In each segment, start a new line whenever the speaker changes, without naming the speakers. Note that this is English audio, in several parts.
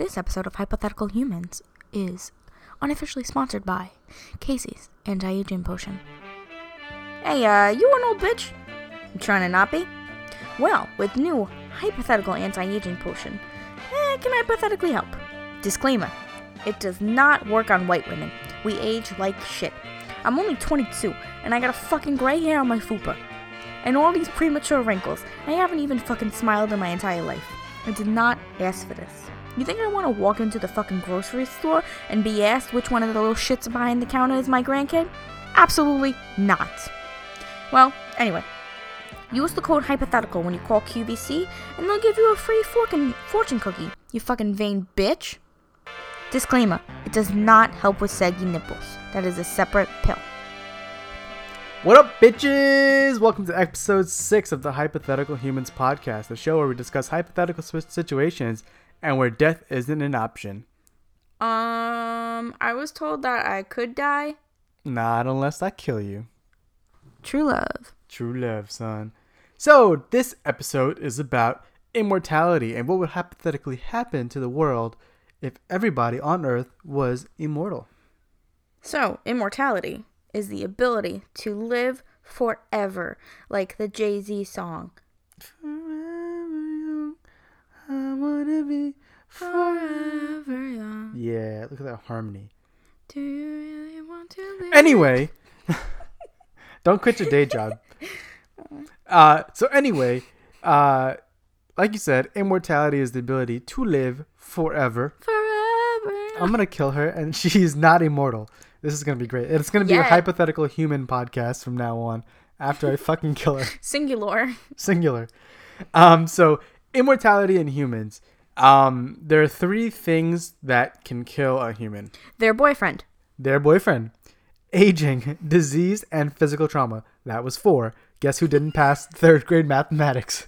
This episode of Hypothetical Humans is unofficially sponsored by Casey's anti-aging potion. Hey, uh, you an old bitch? I'm trying to not be? Well, with new hypothetical anti-aging potion, eh, can I hypothetically help. Disclaimer: It does not work on white women. We age like shit. I'm only 22, and I got a fucking gray hair on my fupa. And all these premature wrinkles. I haven't even fucking smiled in my entire life. I did not ask for this. You think I want to walk into the fucking grocery store and be asked which one of the little shits behind the counter is my grandkid? Absolutely not. Well, anyway, use the code hypothetical when you call QVC, and they'll give you a free fucking fortune cookie. You fucking vain bitch. Disclaimer: It does not help with saggy nipples. That is a separate pill.
What up, bitches? Welcome to episode six of the Hypothetical Humans podcast, the show where we discuss hypothetical situations and where death isn't an option.
Um, I was told that I could die.
Not unless I kill you.
True love.
True love, son. So, this episode is about immortality and what would hypothetically happen to the world if everybody on Earth was immortal.
So, immortality is the ability to live forever, like the Jay Z song.
Forever young, I wanna be
Forever young.
Yeah, look at that harmony.
Do you really want to live?
Anyway, don't quit your day job. Uh, so anyway, uh, like you said, immortality is the ability to live forever.
Forever.
I'm gonna kill her, and she's not immortal. This is gonna be great. It's gonna be a hypothetical human podcast from now on. After I fucking kill her,
Singular.
singular. Um, so immortality in humans. Um, there are three things that can kill a human:
Their boyfriend.
their boyfriend, aging, disease, and physical trauma. That was four. Guess who didn't pass third grade mathematics?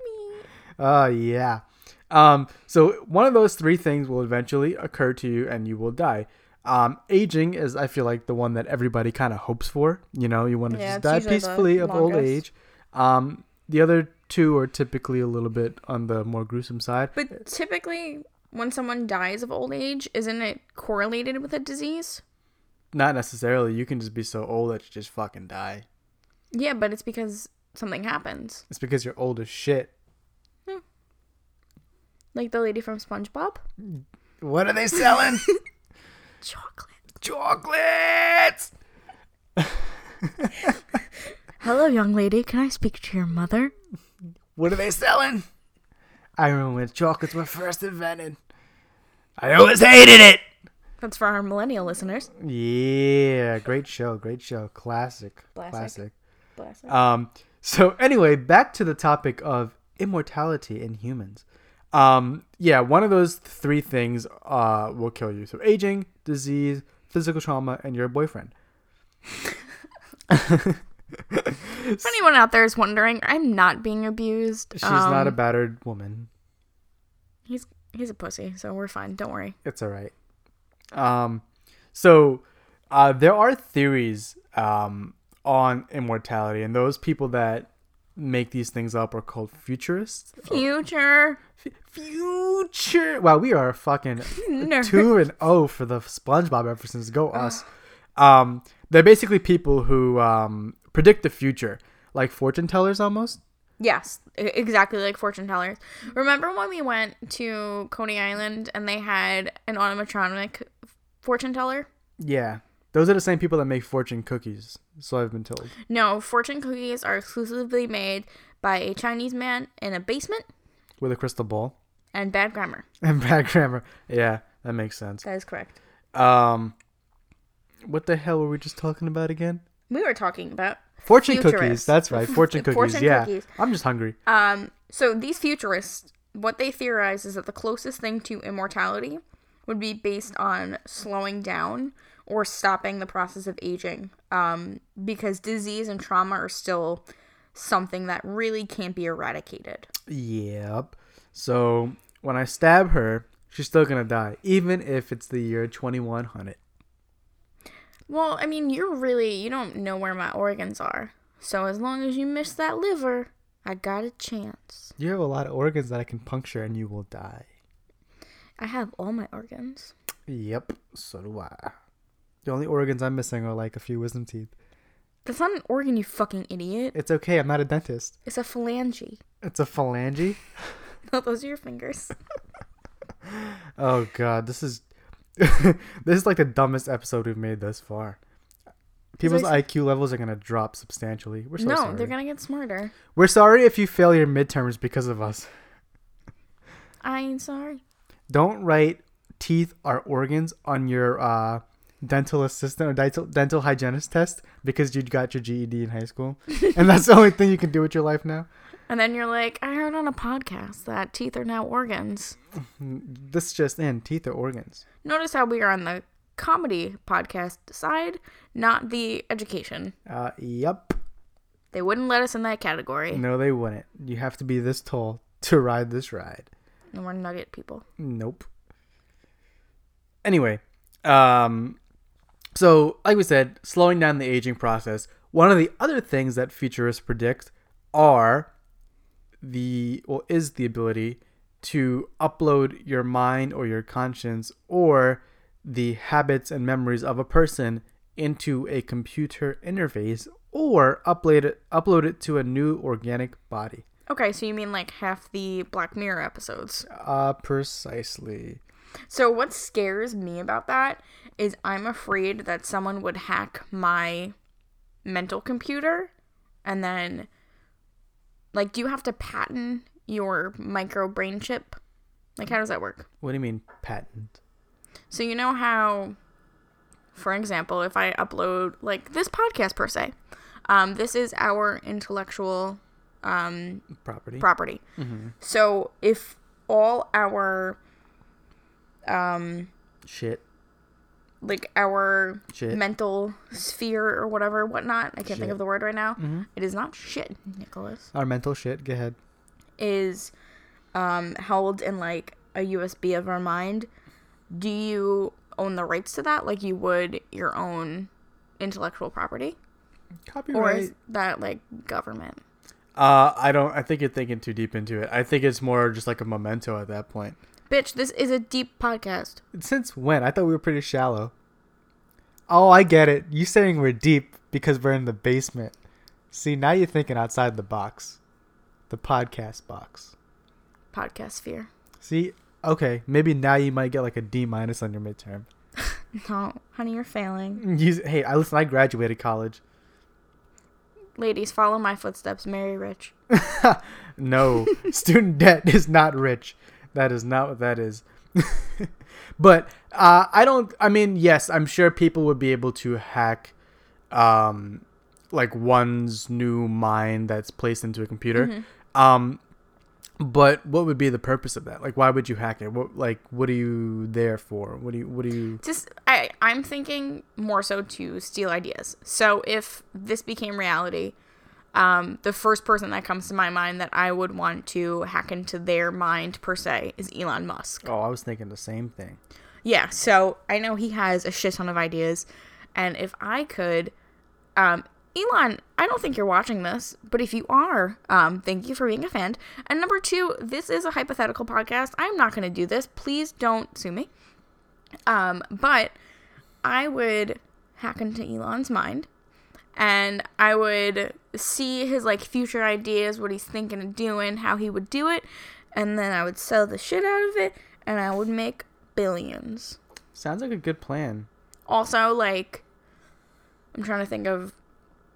Me. Oh yeah. Um, so one of those three things will eventually occur to you, and you will die. Um, aging is, I feel like, the one that everybody kind of hopes for. You know, you want to
Yeah,
just die peacefully of old age. Um, the other two are typically a little bit on the more gruesome side.
But typically, when someone dies of old age, isn't it correlated with a disease?
Not necessarily. You can just be so old that you just fucking die.
Yeah, but it's because something happens.
It's because you're old as shit. Hmm.
Like the lady from SpongeBob.
What are they selling?
Chocolate.
Chocolates.
Hello, young lady. Can I speak to your mother?
What are they selling? I remember when chocolates were first invented. I always hated it.
That's for our millennial listeners.
Yeah, great show, great show, classic,
Classic.
classic. Um, so anyway, back to the topic of immortality in humans. Um, yeah, one of those three things uh will kill you. So aging, disease, physical trauma, and your boyfriend.
If anyone out there is wondering, I'm not being abused.
She's not a
Um,
battered woman.
He's he's a pussy, so we're fine. Don't worry.
It's all right. Um, so uh, there are theories um, on immortality, and those people that make these things up are called futurists.
Future.
F- future. Wow, we are fucking two and oh for the SpongeBob references. Go us. Um, they're basically people who um, predict the future, like fortune tellers almost.
Yes, exactly like fortune tellers. Remember when we went to Coney Island and they had an animatronic fortune teller?
Yeah, those are the same people that make fortune cookies. So I've been told.
No, fortune cookies are exclusively made by a Chinese man in a basement
With a crystal ball
and bad grammar.
and bad grammar. Yeah, that makes sense.
That is correct.
Um, what the hell were we just talking about again?
We were talking about
Fortune cookies. That's right. Fortune cookies.
Fortune
yeah.
cookies.
I'm just hungry.
Um, so these futurists, what they theorize is that the closest thing to immortality would be based on slowing down or stopping the process of aging. Um, because disease and trauma are still something that really can't be eradicated.
Yep. So when I stab her, she's still gonna die, even if it's the year 2100.
Well, I mean, you're really you don't know where my organs are. So as long as you miss that liver, I got a chance.
You have a lot of organs that I can puncture, and you will die.
I have all my organs.
Yep, so do I. The only organs I'm missing are like a few wisdom teeth.
That's not an organ, you fucking idiot.
It's okay, I'm not a dentist.
It's a phalange.
It's a phalange.
No, those are your fingers.
Oh god, this is this is like the dumbest episode we've made thus far. People's IQ levels are gonna drop substantially. We're so
no,
sorry.
they're gonna get smarter.
We're sorry if you fail your midterms because of us.
I ain't sorry.
Don't write teeth are organs on your uh, dental assistant or dental, dental hygienist test because you got your GED in high school, and that's the only thing you can do with your life now.
And then you're like, I heard on a podcast that teeth are now organs.
This just in: teeth are organs.
Notice how we are on the comedy podcast side, not the education.
Uh, yep.
They wouldn't let us in that category.
No, they wouldn't. You have to be this tall to ride this ride.
And we're nugget people.
Nope. Anyway, um, so like we said, slowing down the aging process. One of the other things that futurists predict are the well is the ability to upload your mind or your conscience or the habits and memories of a person into a computer interface or upload it upload it to a new organic body.
Okay, so you mean like half the Black Mirror episodes.
Uh precisely.
So what scares me about that is I'm afraid that someone would hack my mental computer and then like do you have to patent your micro brain chip? Like how does that work?
What do you mean patent?
So you know how for example, if I upload like this podcast per se, um, this is our intellectual um,
Property.
property. So if all our um
Shit.
Like our
Shit.
mental sphere or whatever whatnot i can't think of the word right now
Mhm.
It is not shit nicholas
Our mental shit. Go ahead.
is um held in like a usb of our mind do you own the rights to that like you would your own intellectual property
Copyright.
or is that like government
Uh, I don't. I think you're thinking too deep into it. I think it's more just like a memento at that point.
Bitch this is a deep podcast
Since when? I thought we were pretty shallow. Oh, I get it. You saying we're deep because we're in the basement. See, now you're thinking outside the box, the podcast box.
podcast sphere
See, okay, maybe now you might get like a D minus on your midterm.
no honey you're failing mm,
You, hey, I listen. I graduated college.
ladies follow my footsteps marry rich
No, student debt is not rich. That is not what that is. but uh, I don't. I mean, yes, I'm sure people would be able to hack, um, like one's new mind that's placed into a computer. Um, but what would be the purpose of that? Like, why would you hack it? What like what are you there for? What do you what do you?
just I I'm thinking more so to steal ideas. So if this became reality, um, the first person that comes to my mind that I would want to hack into their mind per se is Elon Musk.
Oh, I was thinking the same thing.
Yeah, so I know he has a shit ton of ideas, and if I could, um, Elon, I don't think you're watching this, but if you are, um, thank you for being a fan. And number two, this is a hypothetical podcast. I'm not going to do this. Please don't sue me. Um, but I would hack into Elon's mind, and I would see his like future ideas, what he's thinking of doing, how he would do it, and then I would sell the shit out of it, and I would make billions.
Sounds like a good plan.
Also, like, I'm trying to think of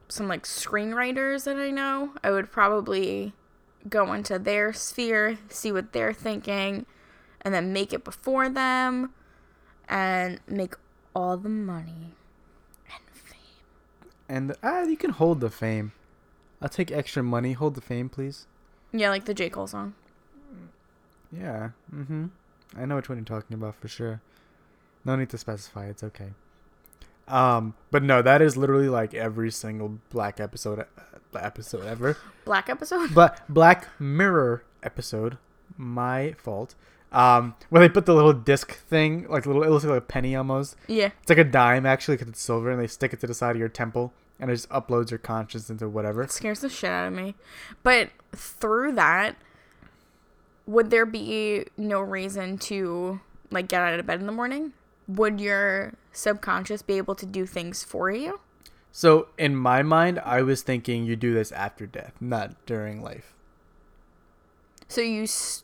some like screenwriters that I know. I would probably go into their sphere, see what they're thinking, and then make it before them and make all the money. And
ah, you can hold the fame. I'll take extra money. Hold the fame, please.
Yeah, like the J. Cole song.
Yeah. Mm-hmm. I know which one you're talking about for sure. No need to specify. It's okay. Um, but no, that is literally like every single Black episode uh, episode ever.
Black episode?
But Black Mirror episode, my fault. Um, where they put the little disc thing, like little, it looks like a penny almost.
yeah.
It's like a dime actually, because it's silver, and they stick it to the side of your temple, and it just uploads your conscience into whatever.
It scares the shit out of me. But through that, would there be no reason to like get out of bed in the morning, would your subconscious be able to do things for you?
So in my mind, I was thinking you do this after death, not during life.
So you s-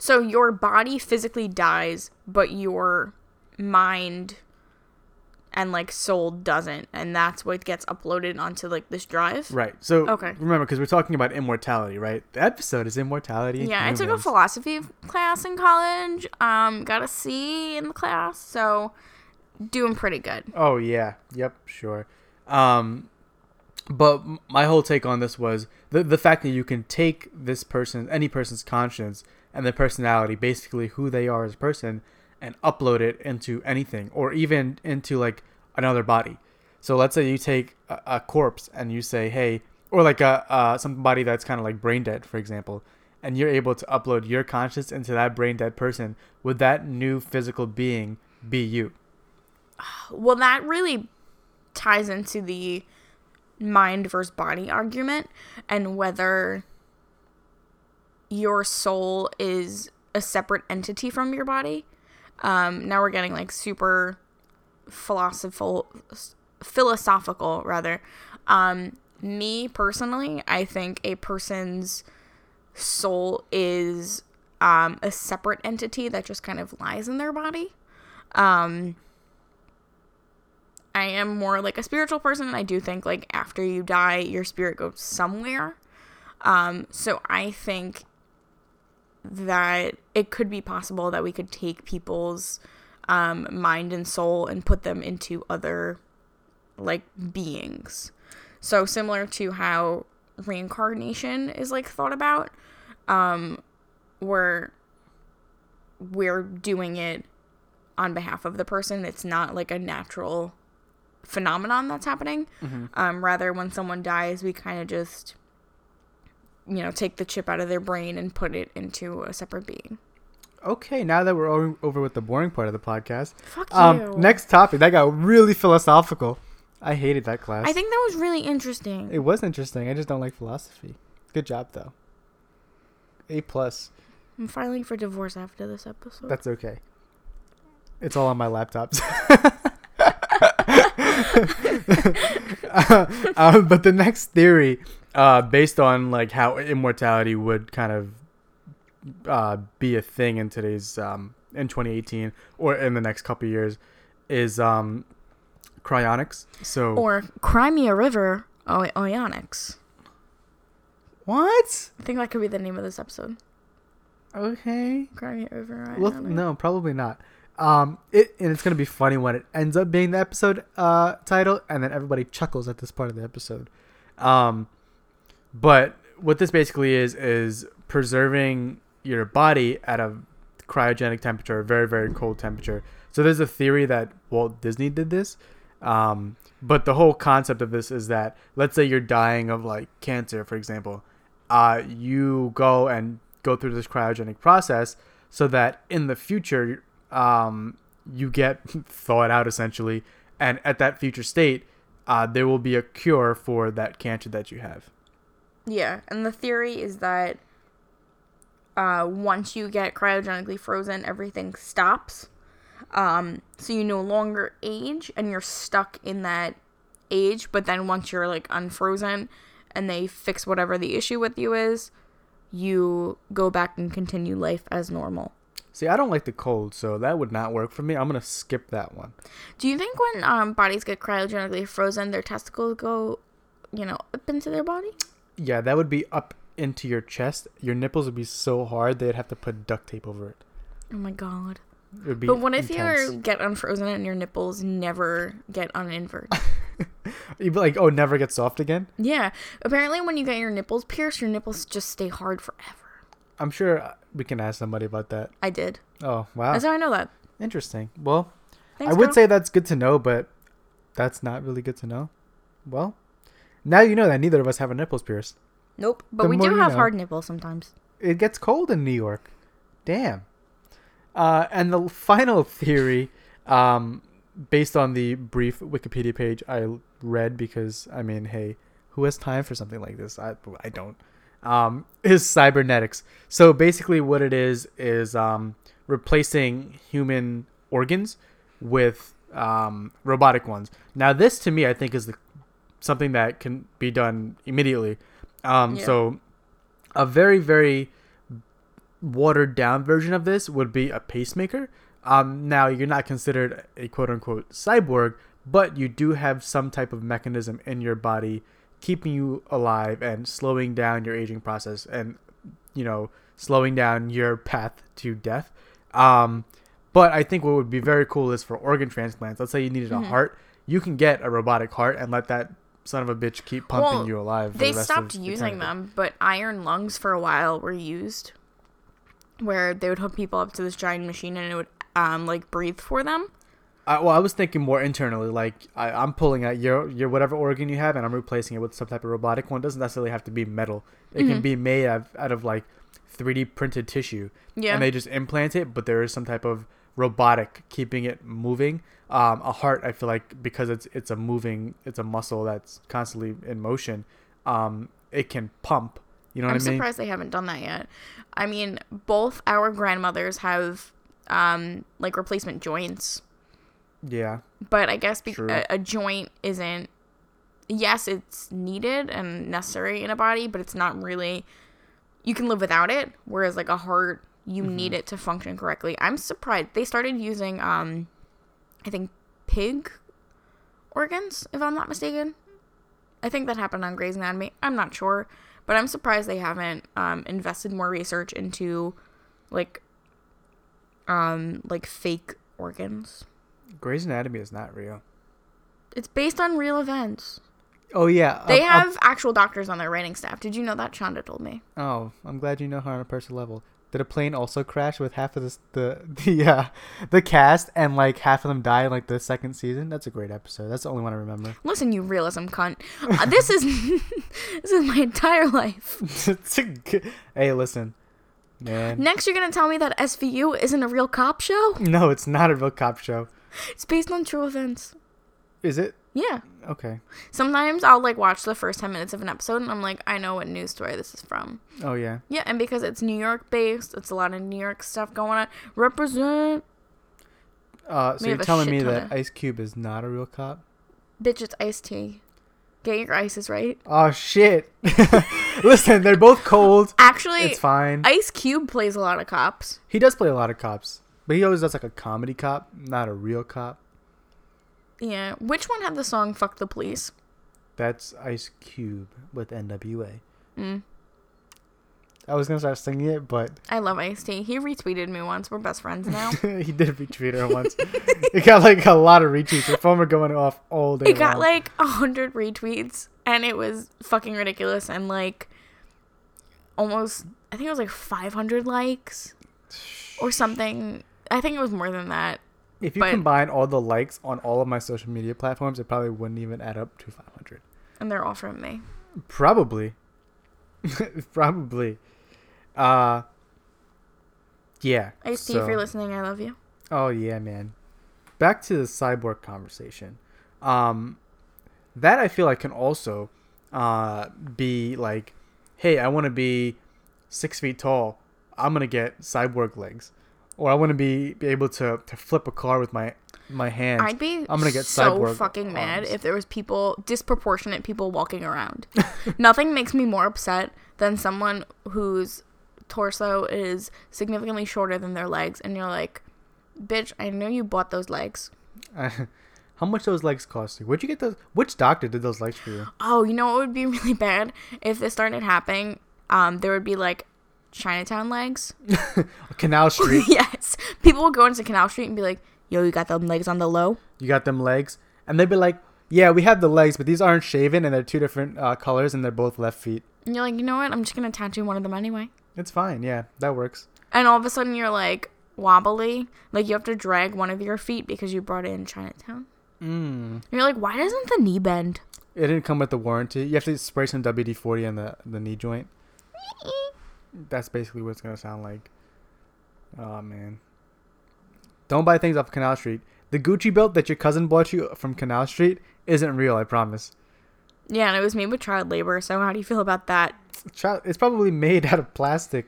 so your body physically dies, but your mind and like soul doesn't, and that's what gets uploaded onto like this drive.
Right. So
Okay.
remember, because we're talking about immortality, right? The episode is immortality.
Yeah, I took a philosophy class in college. Um, got a C in the class, so doing pretty good.
Oh yeah. Yep. Sure. Um, but my whole take on this was the the fact that you can take this person, any person's conscience and their personality, basically who they are as a person, and upload it into anything, or even into like another body. So let's say you take a, a corpse and you say, hey, or like a uh, somebody that's kind of like brain dead, for example, and you're able to upload your conscience into that brain dead person. Would that new physical being be you?
Well, that really ties into the mind versus body argument and whether your soul is a separate entity from your body. Um, now we're getting like super philosophical, philosophical rather. Um, me personally, I think a person's soul is um, a separate entity that just kind of lies in their body. Um, I am more like a spiritual person. and I do think like after you die, your spirit goes somewhere. Um, so I think that it could be possible that we could take people's um, mind and soul and put them into other like beings. So similar to how reincarnation is like thought about, um, where we're doing it on behalf of the person. It's not like a natural phenomenon that's happening. Um, rather, when someone dies, we kind of just, you know, take the chip out of their brain and put it into a separate being.
Okay, now that we're over with the boring part of the podcast,
Fuck you.
um, next topic that got really philosophical. I hated that class.
I think that was really interesting.
it was interesting. I just don't like philosophy. Good job though. A plus.
I'm filing for divorce after this episode.
That's okay. It's all on my laptops. uh, but the next theory, uh, based on like how immortality would kind of uh, be a thing in today's um, in 2018 or in the next couple years, is um, cryonics. So
or Crimea River o- Ionics.
what?
I think that could be the name of this episode.
Okay.
Crimea River
Well,
Ionics.
no, probably not. Um, it and it's gonna be funny when it ends up being the episode uh title, and then everybody chuckles at this part of the episode. Um, but what this basically is is preserving your body at a cryogenic temperature, very very cold temperature. So there's a theory that Walt Disney did this. Um, but the whole concept of this is that let's say you're dying of like cancer, for example, uh, you go and go through this cryogenic process so that in the future um, you get thawed out essentially, and at that future state, uh, there will be a cure for that cancer that you have.
Yeah, and the theory is that uh, once you get cryogenically frozen, everything stops. Um, so you no longer age, and you're stuck in that age. But then once you're like unfrozen, and they fix whatever the issue with you is, you go back and continue life as normal.
See, I don't like the cold, so that would not work for me. I'm gonna skip that one.
Do you think when um, bodies get cryogenically frozen, their testicles go, you know, up into their body?
Yeah, that would be up into your chest. Your nipples would be so hard they'd have to put duct tape over it.
Oh my god.
It would be.
But what if
intense.
you get unfrozen and your nipples never get uninverted?
You'd be like, oh, never get soft again.
yeah. Apparently, when you get your nipples pierced, your nipples just stay hard forever.
I'm sure uh, we can ask somebody about that.
I did.
Oh, wow,
That's how I know that.
interesting. Well,
Thanks,
I would
girl.
say that's good to know, but that's not really good to know. Well, now you know that neither of us have our nipples pierced.
Nope. But
the
we do have
know.
hard nipples sometimes.
It gets cold in New York. Damn. Uh, and the final theory, um, based on the brief Wikipedia page I read, because I mean, hey, who has time for something like this? I I don't. um, is cybernetics. So basically, what it is is um, replacing human organs with um, robotic ones. Now, this to me, I think, is the, something that can be done immediately. Um,
Yeah.
So, a very, very watered down version of this would be a pacemaker. Um, now, you're not considered a quote unquote cyborg, but you do have some type of mechanism in your body keeping you alive and slowing down your aging process and, you know, slowing down your path to death. Um, but I think what would be very cool is for organ transplants. Let's say you needed
Mhm.
a heart, you can get a robotic heart and let that son of a bitch keep pumping
Well,
you alive. For
They
the
stopped using
eternity.
them, but iron lungs for a while were used, where they would hook people up to this giant machine and it would um like breathe for them.
I, well, I was thinking more internally. Like I, I'm pulling out your your whatever organ you have, and I'm replacing it with some type of robotic one. It doesn't necessarily have to be metal. It can
Mhm.
be made out of, out of like 3D printed tissue,
Yeah.
and they just implant it. But there is some type of robotic keeping it moving. Um, a heart, I feel like because it's it's a moving, it's a muscle that's constantly in motion. Um, it can pump. You know
I'm
what I mean?
I'm surprised they haven't done that yet. I mean, both our grandmothers have um like replacement joints,
Yeah.
but I guess be- a, a joint isn't. Yes, it's needed and necessary in a body, but it's not really. You can live without it, whereas like a heart, you
Mm-hmm.
need it to function correctly. I'm surprised they started using um, I think pig organs, if I'm not mistaken. I think that happened on Grey's Anatomy. I'm not sure, but I'm surprised they haven't um, invested more research into like um like fake organs.
Grey's Anatomy is not real.
It's based on real events.
Oh yeah.
They
up- up-
have actual doctors on their writing staff. Did you know that? Shonda told me.
Oh, I'm glad you know her on a personal level. Did a plane also crash with half of this, the the uh, the cast and like half of them die in like the second season? That's a great episode. That's the only one I remember.
Listen, you realism cunt. Uh, this is this is my entire life.
It's a good- hey, listen, man.
Next, you're gonna tell me that SVU isn't a real cop show?
No, it's not a real cop show.
It's based on true events.
Is it?
Yeah.
Okay.
Sometimes I'll like watch the first 10 minutes of an episode and I'm like, I know what news story this is from.
Oh yeah.
Yeah, and because it's New York based, it's a lot of New York stuff going on. Represent.
Uh, so
We
you're telling me that
of-
Ice Cube is not a real cop?
Bitch, it's Ice T. Get your ices right.
Oh shit! Listen, they're both cold.
Actually,
It's fine.
Ice Cube plays a lot of cops.
He does play a lot of cops, but he always does like a comedy cop, not a real cop.
Yeah. Which one had the song Fuck the Police?
That's Ice Cube with NWA.
Mm.
I was gonna start singing it, but
I love Ice T. He retweeted me once. We're best friends now.
he did retweet her once. it got like a lot of retweets. Her phone were going off all day.
it got
long.
like a hundred retweets and it was fucking ridiculous and like almost I think it was like 500 likes or something. I think it was more than that.
If you
but-
combine all the likes on all of my social media platforms, it probably wouldn't even add up to 500.
And they're all from me.
Probably. Probably. Uh. Yeah.
Ice T,
so-
if you're listening, I love you.
Oh yeah, man. Back to the cyborg conversation. Um, that I feel like can also uh, be like, hey, I want to be six feet tall. I'm gonna get cyborg legs, or I want to be, be able to, to flip a car with my my hands.
I'd be
I'm gonna get
so fucking mad if there was people disproportionate people walking around. Nothing makes me more upset than someone whose torso is significantly shorter than their legs and you're like, "Bitch, I know you bought those legs."
How much those legs cost you? Where'd you get those? Which doctor did those legs for you?
Oh, you know what would be really bad if this started happening? Um, there would be like Chinatown legs.
Canal Street.
yes, people will go into Canal Street and be like, "Yo, you got them legs on the low."
you got them legs, and they'd be like, yeah, we have the legs, but these aren't shaven, and they're two different uh, colors, and they're both left feet.
And you're like, you know what? I'm just gonna tattoo one of them anyway.
It's fine. Yeah, that works.
And all of a sudden, you're like wobbly, like you have to drag one of your feet because you brought it in Chinatown.
Mm.
And you're like, why doesn't the knee bend?
It didn't come with the warranty. You have to spray some WD forty on the the knee joint. That's basically what it's gonna sound like. Oh man. Don't buy things off Canal Street. The Gucci belt that your cousin bought you from Canal Street isn't real, I promise.
Yeah, and it was made with child labor. So how do you feel about that?
Child. It's probably made out of plastic.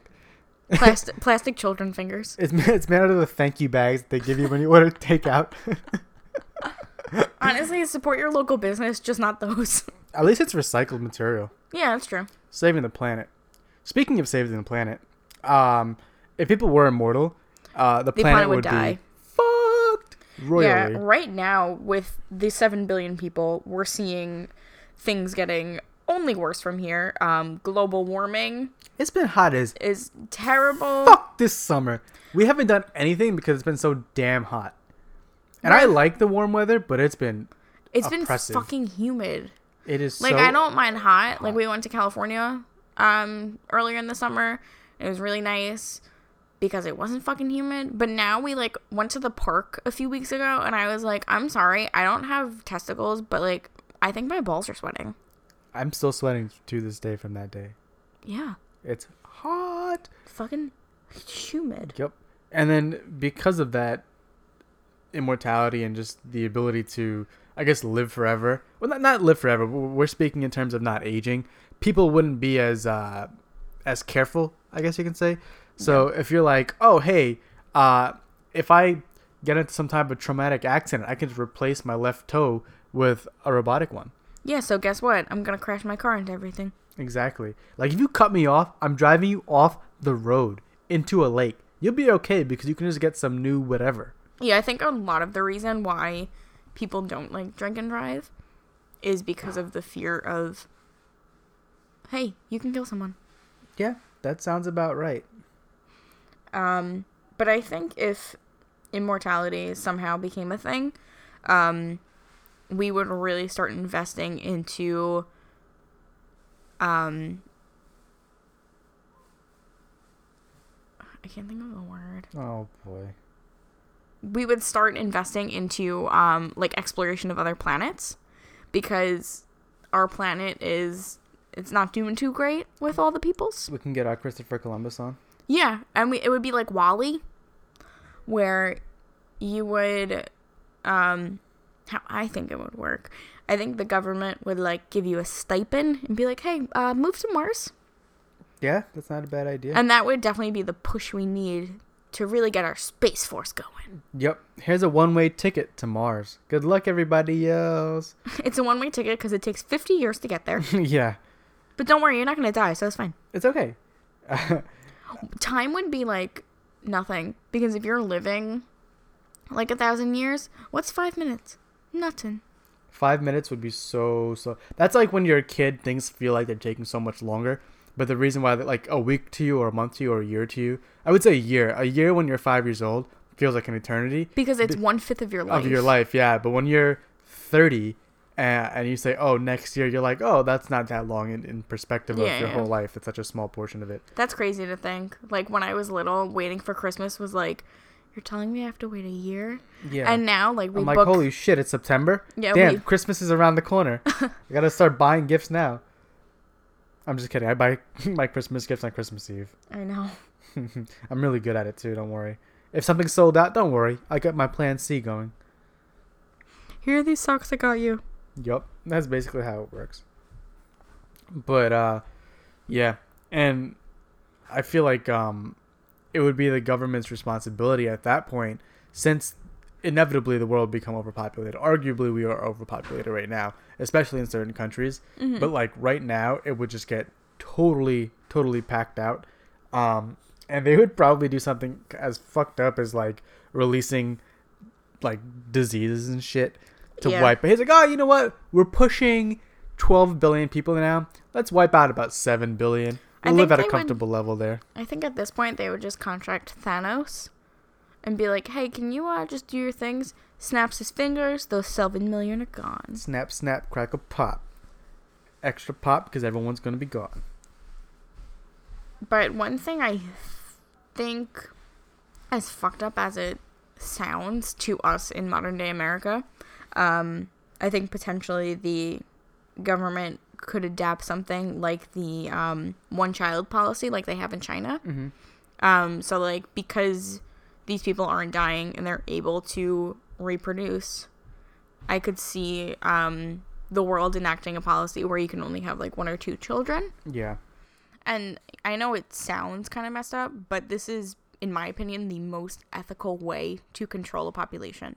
Plastic, plastic children fingers.
It's it's made out of the thank you bags they give you when you order takeout.
Honestly, support your local business, just not those.
At least it's recycled material,
yeah, that's true.
saving the planet. Speaking of saving the planet, um, if people were immortal, uh, the
The
planet,
planet
would,
would die.
be fucked royally.
Yeah, right now with the seven billion people, we're seeing things getting only worse from here. Um, global warming
It's been hot as
is terrible.
fuck this summer. We haven't done anything because it's been so damn hot. And I like the warm weather, but it's been
It's been fucking humid.
it is
Like
so
I don't mind hot. Like we went to California um earlier in the summer. It was really nice because it wasn't fucking humid. But now we like went to the park a few weeks ago and I was like, I'm sorry, I don't have testicles, but like I think my balls are sweating.
I'm still sweating to this day from that day.
Yeah.
It's hot.
Fucking humid.
Yep. And then because of that immortality and just the ability to I guess live forever. Well not not live forever. but We're speaking in terms of not aging. People wouldn't be as uh as careful, I guess you can say. So if you're like, "Oh, hey, uh if I get into some type of traumatic accident, I can just replace my left toe with a robotic one."
Yeah, so guess what? I'm gonna crash my car into everything.
Exactly. Like if you cut me off, I'm driving you off the road into a lake. You'll be okay because you can just get some new whatever.
Yeah, I think a lot of the reason why people don't like drink and drive is because of the fear of hey, you can kill someone.
Yeah, that sounds about right.
Um, but I think if immortality somehow became a thing, um, we would really start investing into um I can't think of the word.
Oh boy.
we would start investing into um like exploration of other planets because our planet is it's not doing too great with all the peoples.
We can get our Christopher Columbus on.
Yeah, and we it would be like WALL-E where you would um how I think it would work. I think the government would like give you a stipend and be like, "Hey, uh move to Mars."
Yeah, that's not a bad idea.
And that would definitely be the push we need to really get our space force going.
yep. Here's a one-way ticket to Mars. Good luck, everybody else.
It's a one-way ticket cuz it takes 50 years to get there.
yeah,
But don't worry, you're not going to die, so it's fine.
it's okay.
Time would be like nothing because if you're living like a thousand years, what's five minutes? Nothing.
Five minutes would be so so. That's like when you're a kid, things feel like they're taking so much longer. But the reason why, like a week to you, or a month to you, or a year to you, I would say a year. A year when you're five years old feels like an eternity
Because it's one fifth of your life.
of your life. Yeah, but when you're thirty and, and you say, "Oh, next year," you're like, "Oh, that's not that long in, in perspective
Yeah,
of your
yeah.
whole life. It's such a small portion of it."
That's crazy to think. Like when I was little, waiting for Christmas was like, you're telling me I have to wait a year?
Yeah.
And now, like we
I'm like,
book.
holy shit, it's September.
Yeah,
Damn,
we-
Christmas is around the corner. I gotta start buying gifts now. I'm just kidding. I buy my Christmas gifts on Christmas Eve.
I know.
I'm really good at it too. Don't worry. If something's sold out, don't worry. I got my Plan C going.
Here are these socks I got you.
Yup, that's basically how it works. But uh, yeah, and I feel like um, it would be the government's responsibility at that point, since inevitably the world become overpopulated. Arguably, we are overpopulated right now, especially in certain countries.
Mm-hmm.
But like right now, it would just get totally, totally packed out. Um, and they would probably do something as fucked up as like releasing like diseases and shit to
Yeah.
wipe. But he's like, oh, you know what? We're pushing 12 billion people now. Let's wipe out about 7 billion. We'll live at a
they would-
comfortable level there.
I think at this point they would just contract Thanos and be like, hey, can you uh, just do your things? Snaps his fingers, those seven million are gone.
Snap, snap, crackle, pop. Extra pop because everyone's going to be gone.
But one thing I think, as fucked up as it sounds to us in modern day America, um, I think potentially the government could adapt something like the um, one child policy, like they have in China.
Mm-hmm.
Um, so, like, because these people aren't dying and they're able to reproduce, I could see um, the world enacting a policy where you can only have like one or two children.
Yeah.
And I know it sounds kind of messed up, but this is, in my opinion, the most ethical way to control a population.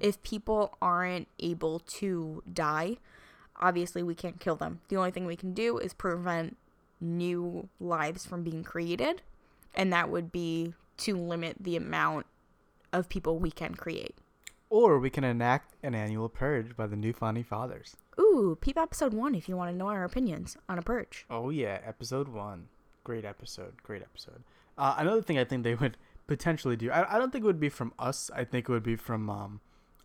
If people aren't able to die, obviously we can't kill them. The only thing we can do is prevent new lives from being created, and that would be to limit the amount of people we can create.
Or we can enact an annual purge by the new founding fathers.
Ooh, peep episode one if you want to know our opinions on a purge.
Oh yeah, episode one. Great episode. Great episode. Uh, another thing I think they would potentially do. I, I don't think it would be from us. I think it would be from um,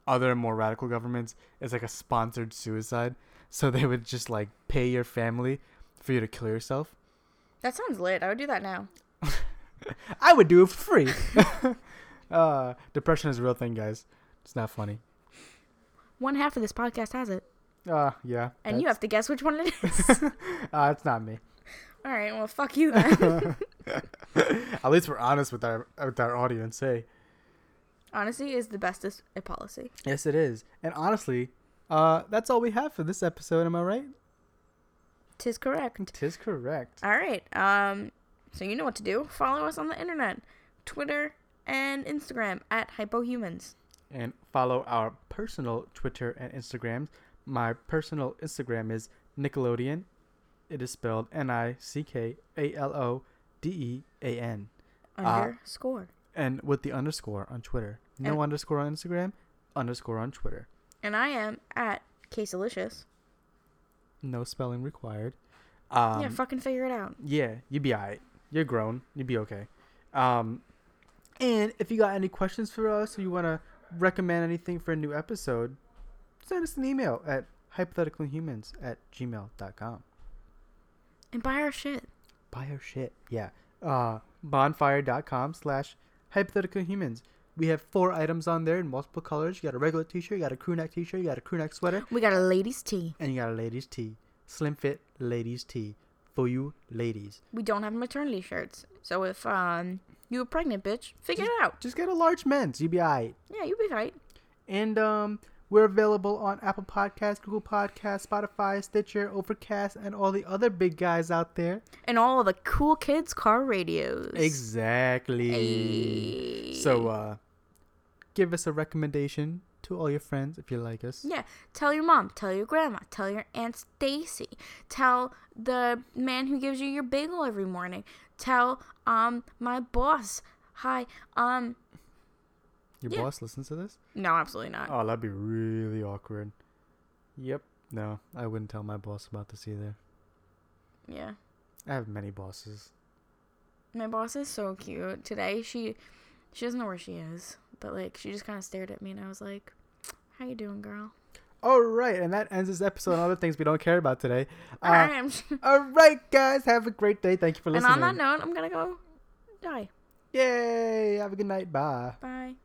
other more radical governments. is like a sponsored suicide. So they would just like pay your family for you to kill yourself.
That sounds lit. I would do that now.
I would do it for free. uh, depression is a real thing, guys. It's not funny.
One half of this podcast has it,
Uh, yeah.
and you have to guess which one it is.
Uh, it's not me.
All right, well, fuck you then.
At least we're honest with our with our audience. Hey.
Honesty is the bestest policy.
Yes, it is. And honestly, uh, that's all we have for this episode. Am I right?
Tis correct.
Tis correct.
All right. Um. So you know what to do. Follow us on the internet, Twitter and Instagram at Hypohumans.
And follow our personal Twitter and Instagrams. My personal Instagram is Nickalodean. It is spelled N I C K A L O D E A N.
Underscore.
And with the underscore on Twitter. No
And-
underscore on Instagram, underscore on Twitter.
And I am at Casealicious.
No spelling required. Um,
yeah, fucking figure it out.
Yeah, you'd be alright. You're grown. You'd be okay. Um, and if you got any questions for us or you want to recommend anything for a new episode, send us an email at hypotheticalhumans at gmail.com.
And buy our shit.
Buy our shit. Yeah. Uh, bonfire.com slash hypotheticalhumans. We have four items on there in multiple colors. You got a regular t-shirt, you got a crew neck t-shirt, you got a crew neck sweater,
We got a ladies' tea.
and you got a ladies tee. Slim fit ladies tee for you ladies.
We don't have maternity shirts. So if um you a pregnant bitch, figure it out.
Just get a large men's. You'll be alright.
Yeah, you'll be right.
And um, we're available on Apple Podcasts, Google Podcasts, Spotify, Stitcher, Overcast, and all the other big guys out there.
And all the cool kids' car radios.
Exactly. So uh, give us a recommendation to all your friends if you like us.
Yeah, tell your mom, tell your grandma, tell your aunt Stacy, tell the man who gives you your bagel every morning, tell um my boss. Hi, um
Your
yeah.
boss listens to this?
no, absolutely not.
Oh, that'd be really awkward. Yep. No, I wouldn't tell my boss about this either.
Yeah.
I have many bosses.
My boss is so cute. Today she she doesn't know where she is, but like she just kind of stared at me and I was like, "How you doing, girl?"
All right, and that ends this episode on other things we don't care about today. Uh,
All right,
all right, guys, have a great day. Thank you for listening.
and on that note, I'm gonna go die.
Yay! Have a good night. Bye.
Bye.